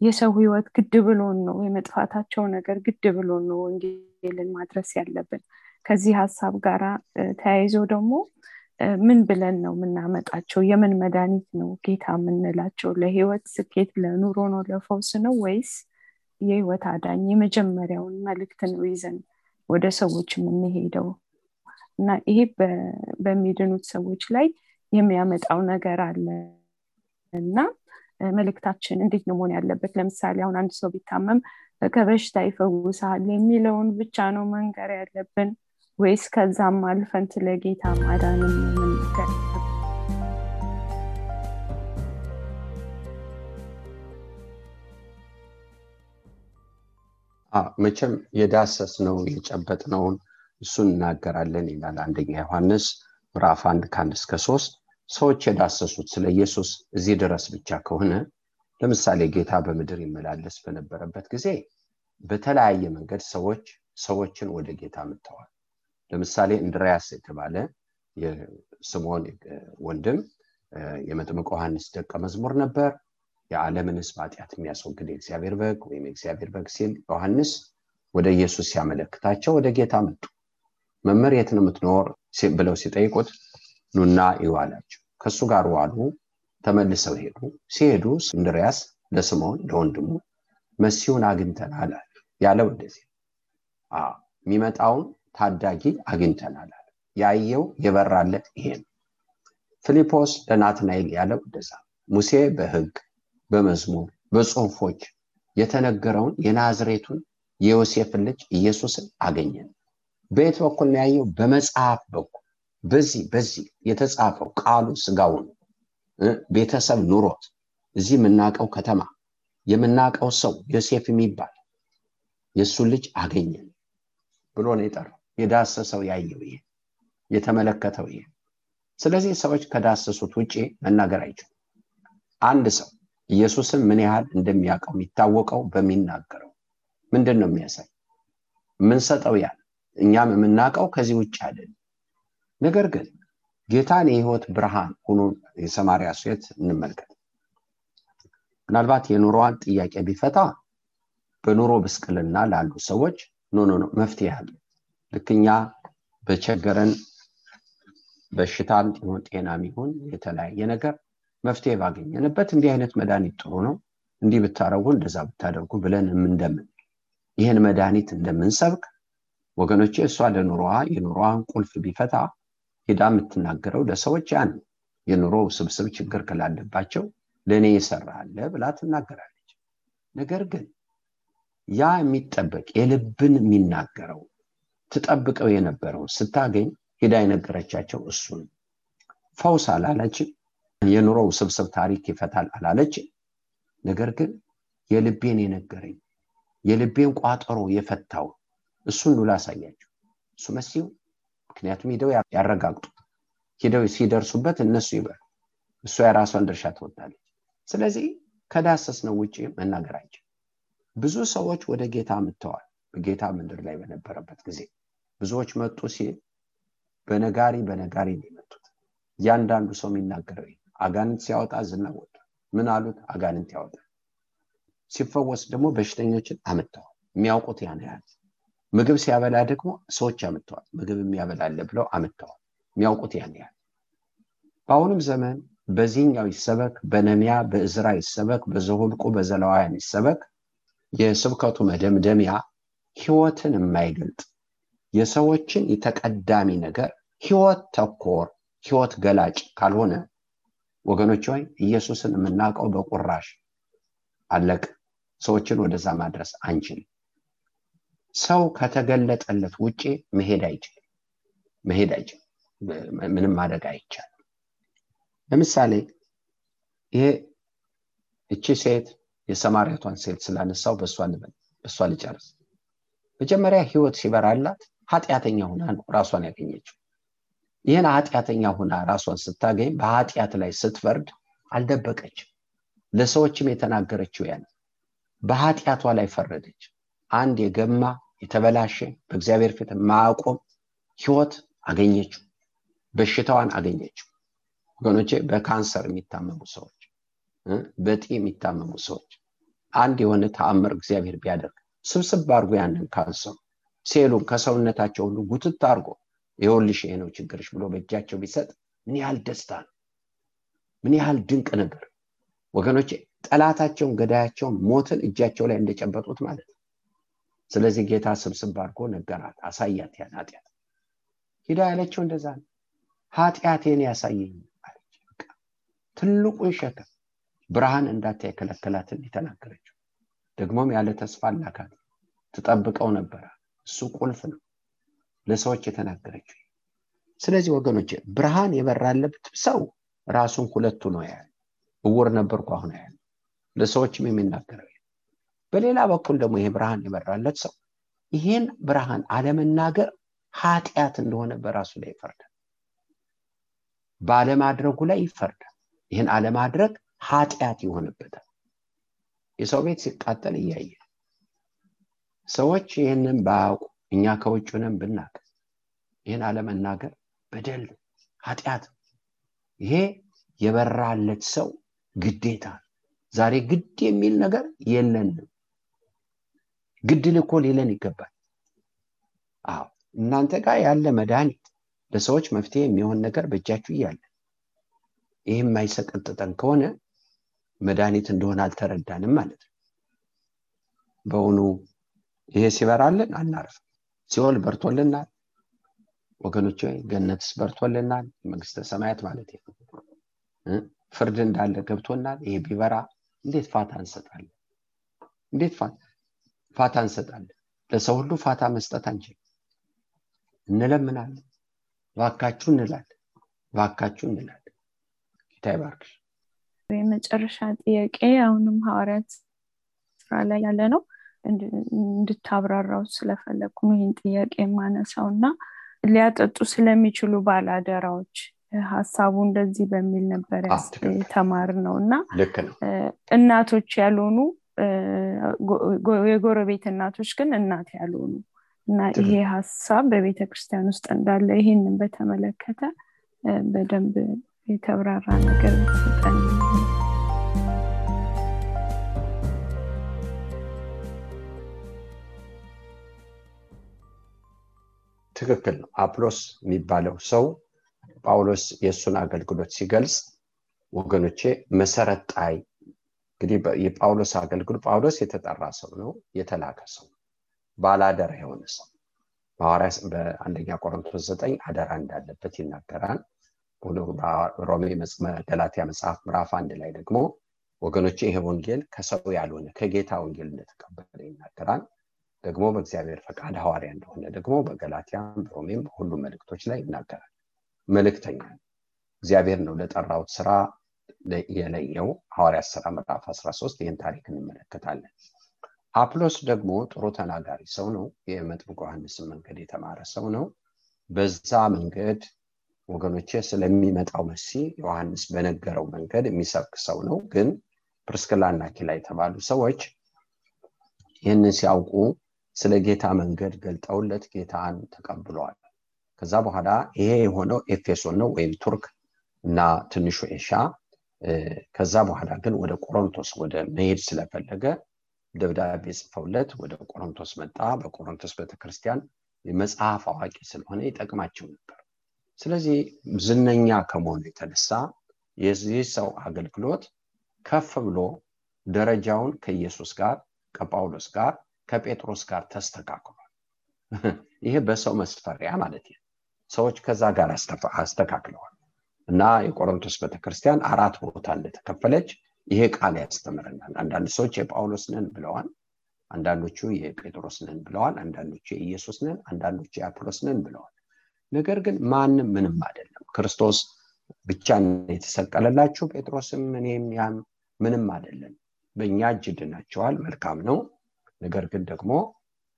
የሰው ህይወት ግድ ብሎን ነው? የመጥፋታቸው ነገር ግድ ብሎን ነው ወንጌልን ማድረስ ያለብን? ከዚህ ሀሳብ ጋር ተያይዞ ደግሞ ምን ብለን ነው የምናመጣቸው? የምን መድኃኒት ነው ጌታ የምንላቸው? ለህይወት ስኬት ለኑሮ ነው? ለፈውስ ነው? ወይስ የህይወት አዳኝ የመጀመሪያውን መልእክት ነው ይዘን ወደ ሰዎች የምንሄደው እና ይሄ በሚድኑት ሰዎች ላይ የሚያመጣው ነገር አለ። እና መልእክታችን እንዴት ነው መሆን ያለበት? ለምሳሌ አሁን አንድ ሰው ቢታመም ከበሽታ ይፈውሳል የሚለውን ብቻ ነው መንገር ያለብን ወይስ ከዛም አልፈን ስለ ጌታ የምንገር መቼም የዳሰስ ነው የጨበጥ ነውን እሱን እናገራለን ይላል አንደኛ ዮሐንስ ምዕራፍ አንድ ከአንድ እስከ ሶስት። ሰዎች የዳሰሱት ስለ ኢየሱስ እዚህ ድረስ ብቻ ከሆነ ለምሳሌ ጌታ በምድር ይመላለስ በነበረበት ጊዜ በተለያየ መንገድ ሰዎች ሰዎችን ወደ ጌታ ምተዋል ለምሳሌ እንድሪያስ የተባለ የስምዖን ወንድም የመጥምቅ ዮሐንስ ደቀ መዝሙር ነበር። የዓለምን ህዝብ ኃጢአት የሚያስወግድ የእግዚአብሔር በግ ወይም የእግዚአብሔር በግ ሲል ዮሐንስ ወደ ኢየሱስ ሲያመለክታቸው ወደ ጌታ መጡ መምህር የት ነው የምትኖር? ብለው ሲጠይቁት ኑና ይዋላቸው ከእሱ ጋር ዋሉ ተመልሰው ሄዱ። ሲሄዱ እንድሪያስ ለስምዖን ለወንድሙ መሲሁን አግኝተናል አለ። ያለው እንደዚህ የሚመጣውን ታዳጊ አግኝተናል አለ። ያየው የበራለት ይሄ ነው። ፊልጶስ ለናትናኤል ያለው እንደዛ ሙሴ በህግ በመዝሙር በጽሁፎች የተነገረውን የናዝሬቱን የዮሴፍን ልጅ ኢየሱስን አገኘን በየት በኩል ነው ያየው? በመጽሐፍ በኩል። በዚህ በዚህ የተጻፈው ቃሉ ስጋው ነው። ቤተሰብ ኑሮት። እዚህ የምናውቀው ከተማ የምናውቀው ሰው ዮሴፍ የሚባል የእሱን ልጅ አገኘን ብሎ ነው የጠራው። የዳሰሰው ያየው ይሄ የተመለከተው ይሄ። ስለዚህ ሰዎች ከዳሰሱት ውጭ መናገር አይችሉም። አንድ ሰው ኢየሱስን ምን ያህል እንደሚያውቀው የሚታወቀው በሚናገረው ምንድን ነው የሚያሳይ የምንሰጠው ያለ እኛም የምናውቀው ከዚህ ውጭ አይደለም። ነገር ግን ጌታን የህይወት ብርሃን ሆኖ የሰማሪያ ሴት እንመልከት። ምናልባት የኑሮዋን ጥያቄ ቢፈታ በኑሮ ብስቅልና ላሉ ሰዎች no no no መፍትሄ አለ። ልክኛ በቸገረን በሽታም ሆን ጤናም ይሁን የተለያየ ነገር መፍትሄ ባገኘንበት እንዲህ አይነት መድኃኒት ጥሩ ነው እንዲህ ብታደርጉ እንደዛ ብታደርጉ ብለን እንደምን ይህን መድኃኒት እንደምንሰብክ ወገኖች እሷ ለኑሮዋ የኑሮዋን ቁልፍ ቢፈታ ሄዳ የምትናገረው ለሰዎች ያን የኑሮ ስብስብ ችግር ካለባቸው ለእኔ የሰራለ ብላ ትናገራለች። ነገር ግን ያ የሚጠበቅ የልብን የሚናገረው ትጠብቀው የነበረውን ስታገኝ ሄዳ የነገረቻቸው እሱን ፈውስ አላለችም። የኑሮው ስብስብ ታሪክ ይፈታል አላለችም። ነገር ግን የልቤን የነገረኝ የልቤን ቋጠሮ የፈታው እሱን ኑ ላሳያቸው እሱ መሲሁ ምክንያቱም ሂደው ያረጋግጡ። ሂደው ሲደርሱበት እነሱ ይበሉ። እሷ የራሷን ድርሻ ትወጣለች። ስለዚህ ከዳሰስ ነው ውጭ መናገር አይችል ብዙ ሰዎች ወደ ጌታ ምተዋል በጌታ ምድር ላይ በነበረበት ጊዜ ብዙዎች መጡ ሲል በነጋሪ በነጋሪ የመጡት። እያንዳንዱ ሰው የሚናገረው አጋንንት ሲያወጣ ዝና ወጣ። ምን አሉት? አጋንንት ያወጣል። ሲፈወስ ደግሞ በሽተኞችን አምጥተዋል የሚያውቁት ያን ያህል ምግብ ሲያበላ ደግሞ ሰዎች አምጥተዋል። ምግብ የሚያበላለ ብለው አምጥተዋል። የሚያውቁት ያን ያህል። በአሁኑም ዘመን በዚህኛው ይሰበክ በነሚያ በእዝራ ይሰበክ በዘሁልቁ በዘለዋውያን ይሰበክ የስብከቱ መደምደሚያ ህይወትን የማይገልጥ የሰዎችን የተቀዳሚ ነገር ህይወት ተኮር ህይወት ገላጭ ካልሆነ ወገኖች ሆይ ኢየሱስን የምናውቀው በቁራሽ አለቅ። ሰዎችን ወደዛ ማድረስ አንችልም ሰው ከተገለጠለት ውጭ መሄድ አይችልም። መሄድ አይችልም። ምንም ማድረግ አይቻልም። ለምሳሌ ይሄ እቺ ሴት የሰማሪያቷን ሴት ስላነሳው በእሷ ልጨርስ። መጀመሪያ ህይወት ሲበራላት ኃጢአተኛ ሁና ነው ራሷን ያገኘችው። ይህን ኃጢአተኛ ሁና ራሷን ስታገኝ በኃጢአት ላይ ስትፈርድ አልደበቀችም። ለሰዎችም የተናገረችው ያን በኃጢአቷ ላይ ፈረደች። አንድ የገማ የተበላሸ በእግዚአብሔር ፊት ማቆም ህይወት አገኘችው በሽታዋን አገኘችው። ወገኖቼ በካንሰር የሚታመሙ ሰዎች በጢ የሚታመሙ ሰዎች አንድ የሆነ ተአምር እግዚአብሔር ቢያደርግ ስብስብ አድርጎ ያንን ካንሰሩ ሴሉን ከሰውነታቸው ሁሉ ጉትት አድርጎ ይኸውልሽ ይሄ ነው ችግርሽ ብሎ በእጃቸው ቢሰጥ ምን ያህል ደስታ ነው! ምን ያህል ድንቅ ነበር! ወገኖቼ ጠላታቸውን ገዳያቸውን ሞትን እጃቸው ላይ እንደጨበጡት ማለት ነው ስለዚህ ጌታ ስብስብ አድርጎ ነገራት አሳያት ያን ኃጢአት። ሂዳ ያለችው እንደዛ ነው። ኃጢአቴን ያሳየኝ ትልቁን ሸክም ብርሃን እንዳታይ የከለከላትን የተናገረችው። ደግሞም ያለ ተስፋ አላካት። ትጠብቀው ነበረ እሱ ቁልፍ ነው ለሰዎች የተናገረችው። ስለዚህ ወገኖች ብርሃን የበራለበት ሰው ራሱን ሁለቱ ነው ያያል። እውር ነበርኩ አሁን ያያል። ለሰዎችም የሚናገረው በሌላ በኩል ደግሞ ይሄ ብርሃን የበራለት ሰው ይሄን ብርሃን አለመናገር ኃጢአት እንደሆነ በራሱ ላይ ይፈርዳል። ባለማድረጉ ላይ ይፈርዳል። ይህን አለማድረግ ኃጢአት ይሆንበታል። የሰው ቤት ሲቃጠል እያየ ሰዎች ይህንን ባያውቁ እኛ ከውጭ ነን ብናቅ ይህን አለመናገር በደል ኃጢአት ይሄ የበራለት ሰው ግዴታ ዛሬ ግድ የሚል ነገር የለንም ግድ ልኮ ሊለን ይገባል። አዎ እናንተ ጋር ያለ መድኃኒት ለሰዎች መፍትሄ የሚሆን ነገር በእጃችሁ እያለ ይህ የማይሰቀጥጠን ከሆነ መድኃኒት እንደሆነ አልተረዳንም ማለት ነው። በውኑ ይሄ ሲበራልን አናርፍ ሲኦል በርቶልናል። ወገኖች ገነትስ በርቶልናል። መንግስተ ሰማያት ማለት ፍርድ እንዳለ ገብቶናል። ይሄ ቢበራ እንዴት ፋታ እንሰጣለን? እንዴት ፋታ እንሰጣለን። ለሰው ሁሉ ፋታ መስጠት አንችል እንለምናለን። ባካችሁ እንላለን። ባካችሁ እንላለን። ጌታ ይባርክሽ። የመጨረሻ ጥያቄ አሁንም ሐዋርያት ስራ ላይ ያለ ነው። እንድታብራራው ስለፈለግኩ ይህን ጥያቄ የማነሳው እና ሊያጠጡ ስለሚችሉ ባላደራዎች ሀሳቡ እንደዚህ በሚል ነበር የተማር ነው። እና እናቶች ያልሆኑ የጎረቤት እናቶች ግን እናት ያልሆኑ እና ይሄ ሀሳብ በቤተ ክርስቲያን ውስጥ እንዳለ ይህንን በተመለከተ በደንብ የተብራራ ነገር ሰጠን ትክክል ነው። አፕሎስ የሚባለው ሰው ጳውሎስ የእሱን አገልግሎት ሲገልጽ ወገኖቼ መሰረት ጣይ እንግዲህ የጳውሎስ አገልግሎት ጳውሎስ የተጠራ ሰው ነው የተላከ ሰው ባላደራ የሆነ ሰው በአንደኛ ቆሮንቶስ ዘጠኝ አደራ እንዳለበት ይናገራል። ሮሜ ገላትያ መጽሐፍ ምዕራፍ አንድ ላይ ደግሞ ወገኖቼ ይሄ ወንጌል ከሰው ያልሆነ ከጌታ ወንጌል እንደተቀበለ ይናገራል። ደግሞ በእግዚአብሔር ፈቃድ ሐዋርያ እንደሆነ ደግሞ በገላትያም በሮሜም በሁሉም መልእክቶች ላይ ይናገራል። መልእክተኛ እግዚአብሔር ነው ለጠራውት ስራ የለየው ሐዋርያ ስራ ምዕራፍ 13 ይህን ታሪክ እንመለከታለን። አፕሎስ ደግሞ ጥሩ ተናጋሪ ሰው ነው። የመጥምቁ ዮሐንስን መንገድ የተማረ ሰው ነው። በዛ መንገድ ወገኖቼ ስለሚመጣው መሲህ ዮሐንስ በነገረው መንገድ የሚሰብክ ሰው ነው። ግን ጵርስቅላና አቂላ የተባሉ ሰዎች ይህንን ሲያውቁ ስለ ጌታ መንገድ ገልጠውለት ጌታን ተቀብለዋል። ከዛ በኋላ ይሄ የሆነው ኤፌሶን ነው ወይም ቱርክ እና ትንሹ ኤሻ ከዛ በኋላ ግን ወደ ቆሮንቶስ ወደ መሄድ ስለፈለገ ደብዳቤ ጽፈውለት ወደ ቆሮንቶስ መጣ። በቆሮንቶስ ቤተክርስቲያን የመጽሐፍ አዋቂ ስለሆነ ይጠቅማቸው ነበር። ስለዚህ ዝነኛ ከመሆኑ የተነሳ የዚህ ሰው አገልግሎት ከፍ ብሎ ደረጃውን ከኢየሱስ ጋር ከጳውሎስ ጋር ከጴጥሮስ ጋር ተስተካክሏል። [laughs] ይሄ በሰው መስፈሪያ ማለት ነው። ሰዎች ከዛ ጋር አስተካክለዋል እና የቆሮንቶስ ቤተክርስቲያን አራት ቦታ እንደተከፈለች ይሄ ቃል ያስተምረናል። አንዳንድ ሰዎች የጳውሎስ ነን ብለዋል አንዳንዶቹ የጴጥሮስ ነን ብለዋል አንዳንዶቹ የኢየሱስ ነን አንዳንዶቹ የአፕሎስ ነን ብለዋል። ነገር ግን ማንም ምንም አይደለም። ክርስቶስ ብቻ የተሰቀለላችሁ ጴጥሮስም እኔም ያም ምንም አይደለም። በእኛ እጅ ድናቸዋል መልካም ነው። ነገር ግን ደግሞ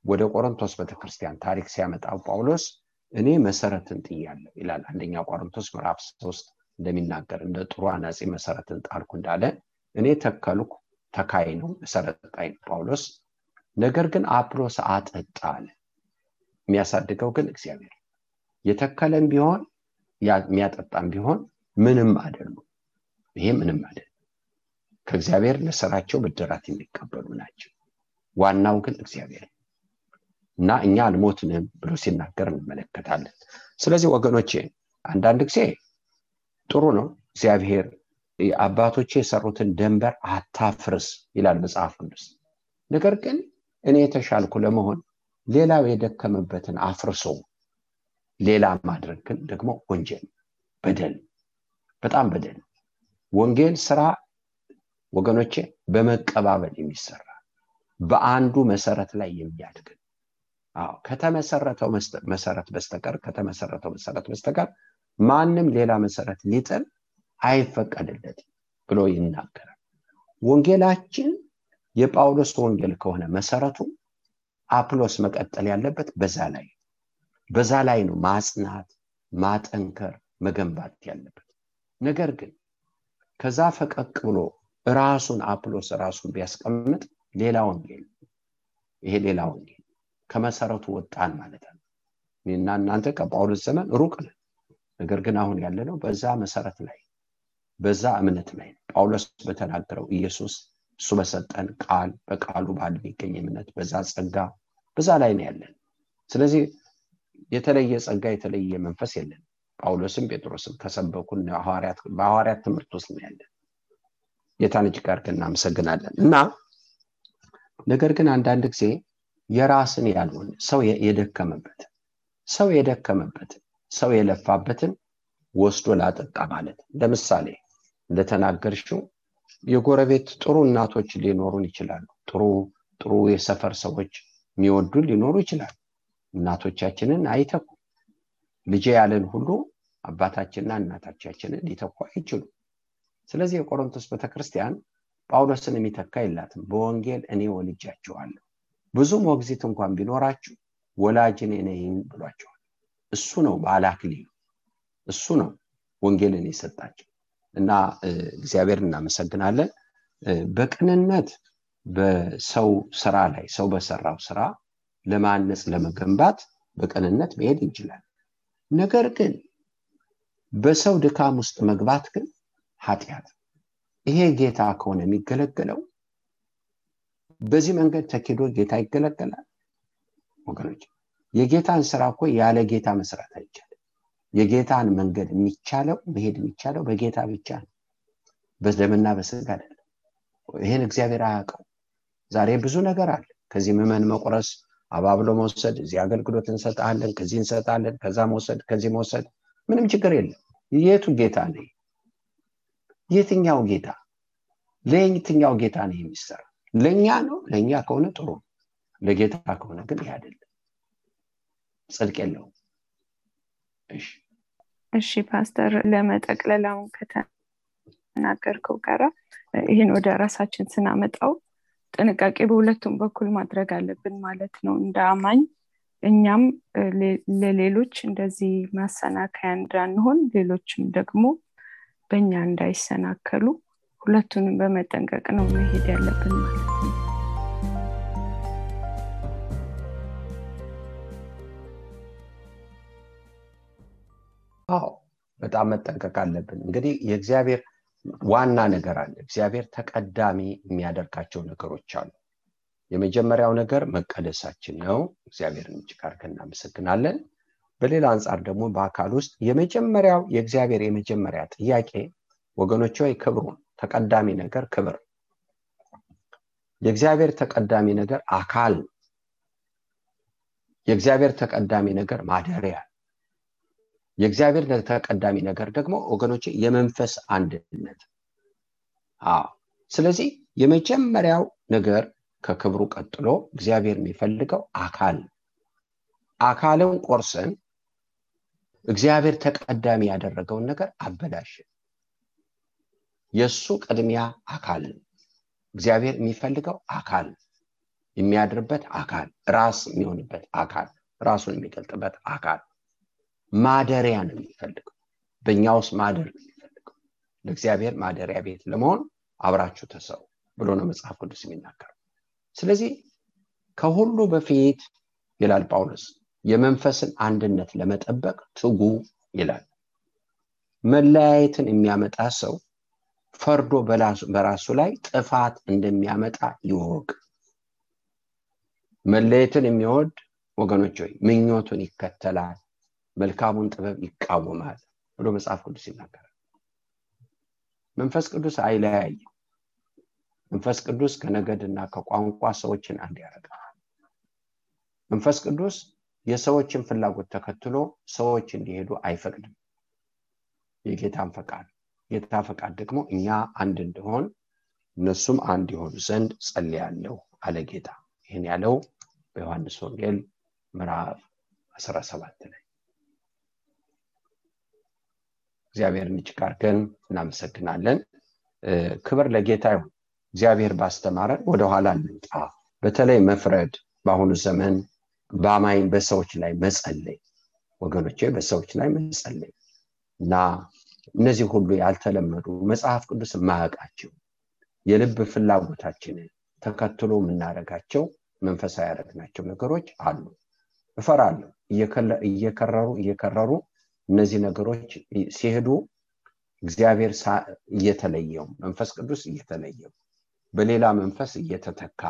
ወደ ቆሮንቶስ ቤተክርስቲያን ታሪክ ሲያመጣው ጳውሎስ እኔ መሰረትን ጥያለሁ ይላል አንደኛ ቆሮንቶስ ምዕራፍ ሶስት እንደሚናገር እንደ ጥሩ አናጺ መሰረትን ጣልኩ እንዳለ እኔ ተከልኩ ተካይ ነው መሰረት ጣይ ጳውሎስ። ነገር ግን አፕሎስ አጠጣ አለ። የሚያሳድገው ግን እግዚአብሔር የተከለም ቢሆን የሚያጠጣም ቢሆን ምንም አይደሉም። ይሄ ምንም አይደለም። ከእግዚአብሔር ለስራቸው ብድራት የሚቀበሉ ናቸው። ዋናው ግን እግዚአብሔር እና እኛ አልሞትንም ብሎ ሲናገር እንመለከታለን። ስለዚህ ወገኖቼ አንዳንድ ጊዜ ጥሩ ነው። እግዚአብሔር አባቶቼ የሰሩትን ደንበር አታፍርስ ይላል መጽሐፍ ቅዱስ። ነገር ግን እኔ የተሻልኩ ለመሆን ሌላው የደከመበትን አፍርሶ ሌላ ማድረግ ግን ደግሞ ወንጀል በደል በጣም በደል። ወንጌል ስራ ወገኖቼ በመቀባበል የሚሰራ በአንዱ መሰረት ላይ የሚያድግ አዎ ከተመሰረተው መሰረት በስተቀር ከተመሰረተው መሰረት በስተቀር ማንም ሌላ መሰረት ሊጥል አይፈቀድለትም ብሎ ይናገራል። ወንጌላችን የጳውሎስ ወንጌል ከሆነ መሰረቱ አፕሎስ መቀጠል ያለበት በዛ ላይ በዛ ላይ ነው ማጽናት ማጠንከር መገንባት ያለበት። ነገር ግን ከዛ ፈቀቅ ብሎ ራሱን አፕሎስ ራሱን ቢያስቀምጥ ሌላ ወንጌል ይሄ ሌላ ወንጌል ከመሰረቱ ወጣን ማለት ነው። እኔና እናንተ ከጳውሎስ ዘመን ሩቅ ነን። ነገር ግን አሁን ያለነው በዛ መሰረት ላይ በዛ እምነት ላይ ጳውሎስ በተናገረው ኢየሱስ እሱ በሰጠን ቃል በቃሉ ባል የሚገኝ እምነት በዛ ጸጋ በዛ ላይ ነው ያለን። ስለዚህ የተለየ ጸጋ የተለየ መንፈስ የለን ጳውሎስም ጴጥሮስም ከሰበኩን በሐዋርያት ትምህርት ውስጥ ነው ያለን። ጌታን እጅግ አድርገን እናመሰግናለን። እና ነገር ግን አንዳንድ ጊዜ የራስን ያልሆነ ሰው የደከመበት ሰው የደከመበት ሰው የለፋበትን ወስዶ ላጠጣ ማለት። ለምሳሌ እንደተናገርሽው የጎረቤት ጥሩ እናቶች ሊኖሩን ይችላሉ። ጥሩ ጥሩ የሰፈር ሰዎች የሚወዱን ሊኖሩ ይችላሉ። እናቶቻችንን አይተኩ። ልጄ ያለን ሁሉ አባታችንና እናታቻችንን ሊተኩ አይችሉ ስለዚህ የቆሮንቶስ ቤተክርስቲያን ጳውሎስን የሚተካ የላትም። በወንጌል እኔ ወልጃችኋለሁ ብዙ ሞግዚት እንኳን ቢኖራችሁ ወላጅን ነኝ ብሏቸዋል። እሱ ነው ባላክሊሉ እሱ ነው ወንጌልን የሰጣቸው። እና እግዚአብሔር እናመሰግናለን። በቅንነት በሰው ስራ ላይ ሰው በሰራው ስራ ለማነጽ ለመገንባት በቅንነት መሄድ እንችላል ነገር ግን በሰው ድካም ውስጥ መግባት ግን ኃጢአት ይሄ ጌታ ከሆነ የሚገለገለው በዚህ መንገድ ተኪዶ ጌታ ይገለገላል። ወገኖች የጌታን ስራ እኮ ያለ ጌታ መስራት አይቻልም። የጌታን መንገድ የሚቻለው መሄድ የሚቻለው በጌታ ብቻ ነው። በደምና በስጋ አይደለም። ይህን እግዚአብሔር አያውቀው ዛሬ ብዙ ነገር አለ። ከዚህ ምመን መቁረስ አባብሎ መውሰድ እዚህ አገልግሎት እንሰጣለን ከዚህ እንሰጣለን ከዛ መውሰድ ከዚህ መውሰድ ምንም ችግር የለም። የቱ ጌታ ነው? የትኛው ጌታ? ለየትኛው ጌታ ነው የሚሰራ ለእኛ ነው ለእኛ ከሆነ ጥሩ ለጌታ ከሆነ ግን ይህ አይደለም። ጽድቅ የለውም። እሺ። ፓስተር ለመጠቅለል አሁን ከተናገርከው ጋራ ይህን ወደ ራሳችን ስናመጣው ጥንቃቄ በሁለቱም በኩል ማድረግ አለብን ማለት ነው። እንደ አማኝ እኛም ለሌሎች እንደዚህ ማሰናከያ እንዳንሆን ሌሎችም ደግሞ በእኛ እንዳይሰናከሉ ሁለቱንም በመጠንቀቅ ነው መሄድ ያለብን ማለት ነው። አዎ በጣም መጠንቀቅ አለብን። እንግዲህ የእግዚአብሔር ዋና ነገር አለ። እግዚአብሔር ተቀዳሚ የሚያደርጋቸው ነገሮች አሉ። የመጀመሪያው ነገር መቀደሳችን ነው። እግዚአብሔርን እጅግ አድርገን እናመሰግናለን። በሌላ አንጻር ደግሞ በአካል ውስጥ የመጀመሪያው የእግዚአብሔር የመጀመሪያ ጥያቄ ወገኖች ወይ ክብሩን ተቀዳሚ ነገር ክብር። የእግዚአብሔር ተቀዳሚ ነገር አካል የእግዚአብሔር ተቀዳሚ ነገር ማደሪያ የእግዚአብሔር ተቀዳሚ ነገር ደግሞ ወገኖች የመንፈስ አንድነት ስለዚህ የመጀመሪያው ነገር ከክብሩ ቀጥሎ እግዚአብሔር የሚፈልገው አካል አካልን ቆርሰን እግዚአብሔር ተቀዳሚ ያደረገውን ነገር አበላሽ የእሱ ቅድሚያ አካል እግዚአብሔር የሚፈልገው አካል የሚያድርበት አካል ራስ የሚሆንበት አካል ራሱን የሚገልጥበት አካል። ማደሪያ ነው የሚፈልገው። በእኛ ውስጥ ማደር ነው የሚፈልገው። ለእግዚአብሔር ማደሪያ ቤት ለመሆን አብራችሁ ተሰሩ ብሎ ነው መጽሐፍ ቅዱስ የሚናገረው። ስለዚህ ከሁሉ በፊት ይላል ጳውሎስ የመንፈስን አንድነት ለመጠበቅ ትጉ ይላል። መለያየትን የሚያመጣ ሰው ፈርዶ በራሱ ላይ ጥፋት እንደሚያመጣ ይወቅ። መለየትን የሚወድ ወገኖች ሆይ ምኞቱን ይከተላል መልካሙን ጥበብ ይቃወማል ብሎ መጽሐፍ ቅዱስ ይናገራል። መንፈስ ቅዱስ አይለያይም። መንፈስ ቅዱስ ከነገድና ከቋንቋ ሰዎችን አንድ ያደርጋል። መንፈስ ቅዱስ የሰዎችን ፍላጎት ተከትሎ ሰዎች እንዲሄዱ አይፈቅድም። የጌታን ፈቃድ ጌታ ፈቃድ ደግሞ እኛ አንድ እንደሆን እነሱም አንድ የሆኑ ዘንድ ጸልያለሁ አለ ጌታ። ይህን ያለው በዮሐንስ ወንጌል ምዕራፍ 17 ላይ። እግዚአብሔርን እጅግ አድርገን እናመሰግናለን። ክብር ለጌታ ይሁን። እግዚአብሔር ባስተማረን ወደኋላ እንምጣ። በተለይ መፍረድ በአሁኑ ዘመን በአማኝ በሰዎች ላይ መጸለይ ወገኖቼ በሰዎች ላይ መጸለይ እና እነዚህ ሁሉ ያልተለመዱ መጽሐፍ ቅዱስ የማያውቃቸው የልብ ፍላጎታችንን ተከትሎ የምናደርጋቸው መንፈሳዊ ያደረግናቸው ነገሮች አሉ። እፈራለሁ። እየከረሩ እየከረሩ እነዚህ ነገሮች ሲሄዱ እግዚአብሔር እየተለየው መንፈስ ቅዱስ እየተለየው በሌላ መንፈስ እየተተካ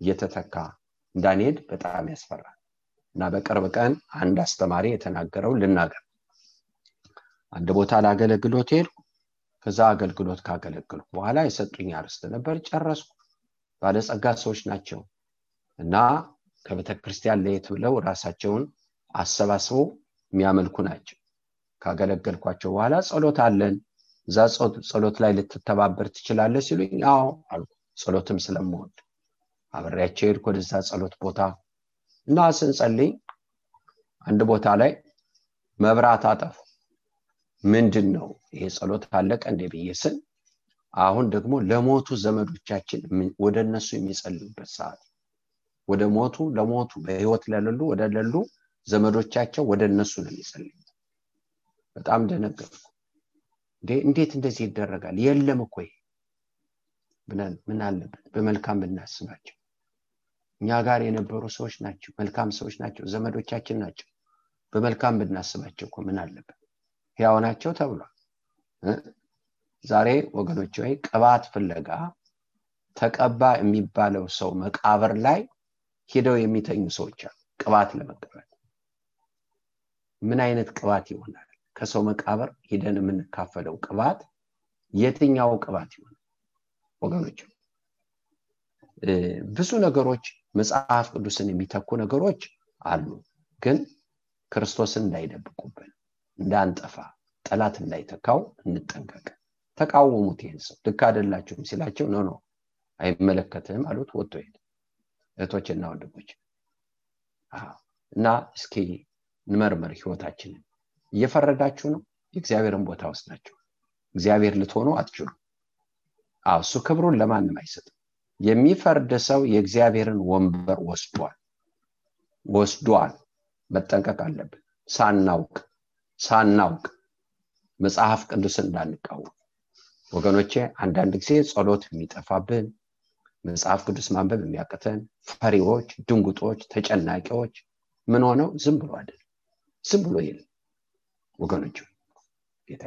እየተተካ እንዳንሄድ በጣም ያስፈራል። እና በቅርብ ቀን አንድ አስተማሪ የተናገረው ልናገር አንድ ቦታ ላገለግሎት ሄድኩ። ከዛ አገልግሎት ካገለግልኩ በኋላ የሰጡኝ አርስት ነበር ጨረስኩ። ባለጸጋ ሰዎች ናቸው እና ከቤተ ክርስቲያን ለየት ብለው ራሳቸውን አሰባስበው የሚያመልኩ ናቸው። ካገለገልኳቸው በኋላ ጸሎት አለን እዛ ጸሎት ላይ ልትተባበር ትችላለህ ሲሉኝ አዎ አልኩ። ጸሎትም ስለምወድ አብሬያቸው ሄድኩ ወደዛ ጸሎት ቦታ እና ስንጸልይ አንድ ቦታ ላይ መብራት አጠፉ ምንድን ነው ይሄ ጸሎት አለቀ እንደ ብዬ ስል አሁን ደግሞ ለሞቱ ዘመዶቻችን ወደ እነሱ የሚጸልዩበት ሰዓት። ወደ ሞቱ ለሞቱ በህይወት ለሌሉ ወደ ሌሉ ዘመዶቻቸው ወደ እነሱ ነው የሚጸልዩት። በጣም ደነገጥኩ። እንዴት እንደዚህ ይደረጋል? የለም እኮ ብለን ምን አለበት በመልካም ብናስባቸው። እኛ ጋር የነበሩ ሰዎች ናቸው መልካም ሰዎች ናቸው ዘመዶቻችን ናቸው። በመልካም ብናስባቸው እኮ ምን አለበት ያው ናቸው ተብሏል። ዛሬ ወገኖች ወይ ቅባት ፍለጋ ተቀባ የሚባለው ሰው መቃብር ላይ ሂደው የሚተኙ ሰዎች አሉ። ቅባት ለመቀበል ምን አይነት ቅባት ይሆናል? ከሰው መቃብር ሂደን የምንካፈለው ቅባት የትኛው ቅባት ይሆናል? ወገኖች ብዙ ነገሮች መጽሐፍ ቅዱስን የሚተኩ ነገሮች አሉ ግን ክርስቶስን እንዳይደብቁብን እንዳንጠፋ ጠላት እንዳይተካው እንጠንቀቅ። ተቃወሙት ይህን ሰው። ልክ አደላችሁም ሲላቸው ነው ነው አይመለከትም አሉት ወጥቶ ሄደ። እህቶችና ወንድሞች እና እስኪ እንመርመር ህይወታችንን። እየፈረዳችሁ ነው? የእግዚአብሔርን ቦታ ናቸው እግዚአብሔር ልትሆኑ አትችሉ እሱ ክብሩን ለማንም አይሰጥም። የሚፈርድ ሰው የእግዚአብሔርን ወንበር ወስዷል። ወስዷል። መጠንቀቅ አለብን። ሳናውቅ ሳናውቅ መጽሐፍ ቅዱስን እንዳንቃወም። ወገኖቼ አንዳንድ ጊዜ ጸሎት የሚጠፋብን መጽሐፍ ቅዱስ ማንበብ የሚያቅተን ፈሪዎች ድንጉጦች ተጨናቂዎች ምን ሆነው? ዝም ብሎ አይደል ዝም ብሎ የለም። ወገኖች ጌታ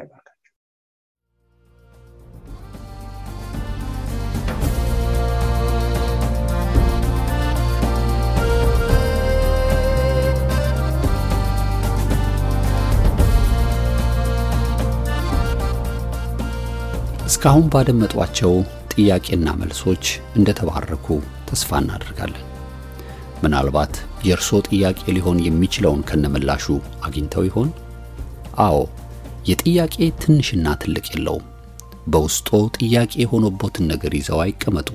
እስካሁን ባደመጧቸው ጥያቄና መልሶች እንደተባረኩ ተስፋ እናደርጋለን። ምናልባት የእርሶ ጥያቄ ሊሆን የሚችለውን ከነምላሹ አግኝተው ይሆን? አዎ፣ የጥያቄ ትንሽና ትልቅ የለውም። በውስጦ ጥያቄ የሆነቦትን ነገር ይዘው አይቀመጡ።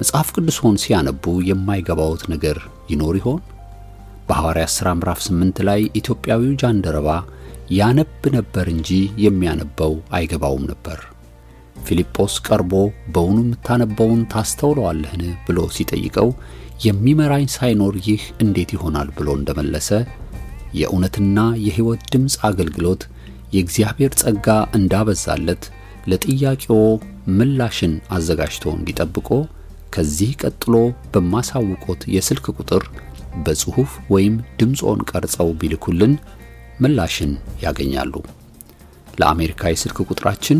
መጽሐፍ ቅዱስን ሲያነቡ የማይገባውት ነገር ይኖር ይሆን? በሐዋርያት ሥራ ምዕራፍ 8 ላይ ኢትዮጵያዊው ጃንደረባ ያነብ ነበር እንጂ የሚያነበው አይገባውም ነበር። ፊልጶስ ቀርቦ በውኑ የምታነበውን ታስተውለዋለህን ብሎ ሲጠይቀው የሚመራኝ ሳይኖር ይህ እንዴት ይሆናል ብሎ እንደመለሰ የእውነትና የሕይወት ድምፅ አገልግሎት የእግዚአብሔር ጸጋ እንዳበዛለት ለጥያቄዎ ምላሽን አዘጋጅቶ እንዲጠብቆ ከዚህ ቀጥሎ በማሳውቆት የስልክ ቁጥር በጽሑፍ ወይም ድምፆን ቀርጸው ቢልኩልን ምላሽን ያገኛሉ። ለአሜሪካ የስልክ ቁጥራችን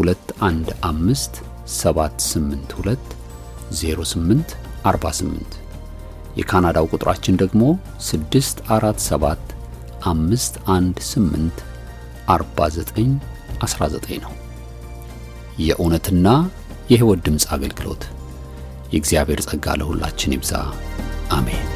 215 782 08 48 የካናዳው ቁጥራችን ደግሞ 647 518 49 19 ነው። የእውነትና የሕይወት ድምፅ አገልግሎት የእግዚአብሔር ጸጋ ለሁላችን ይብዛ። አሜን።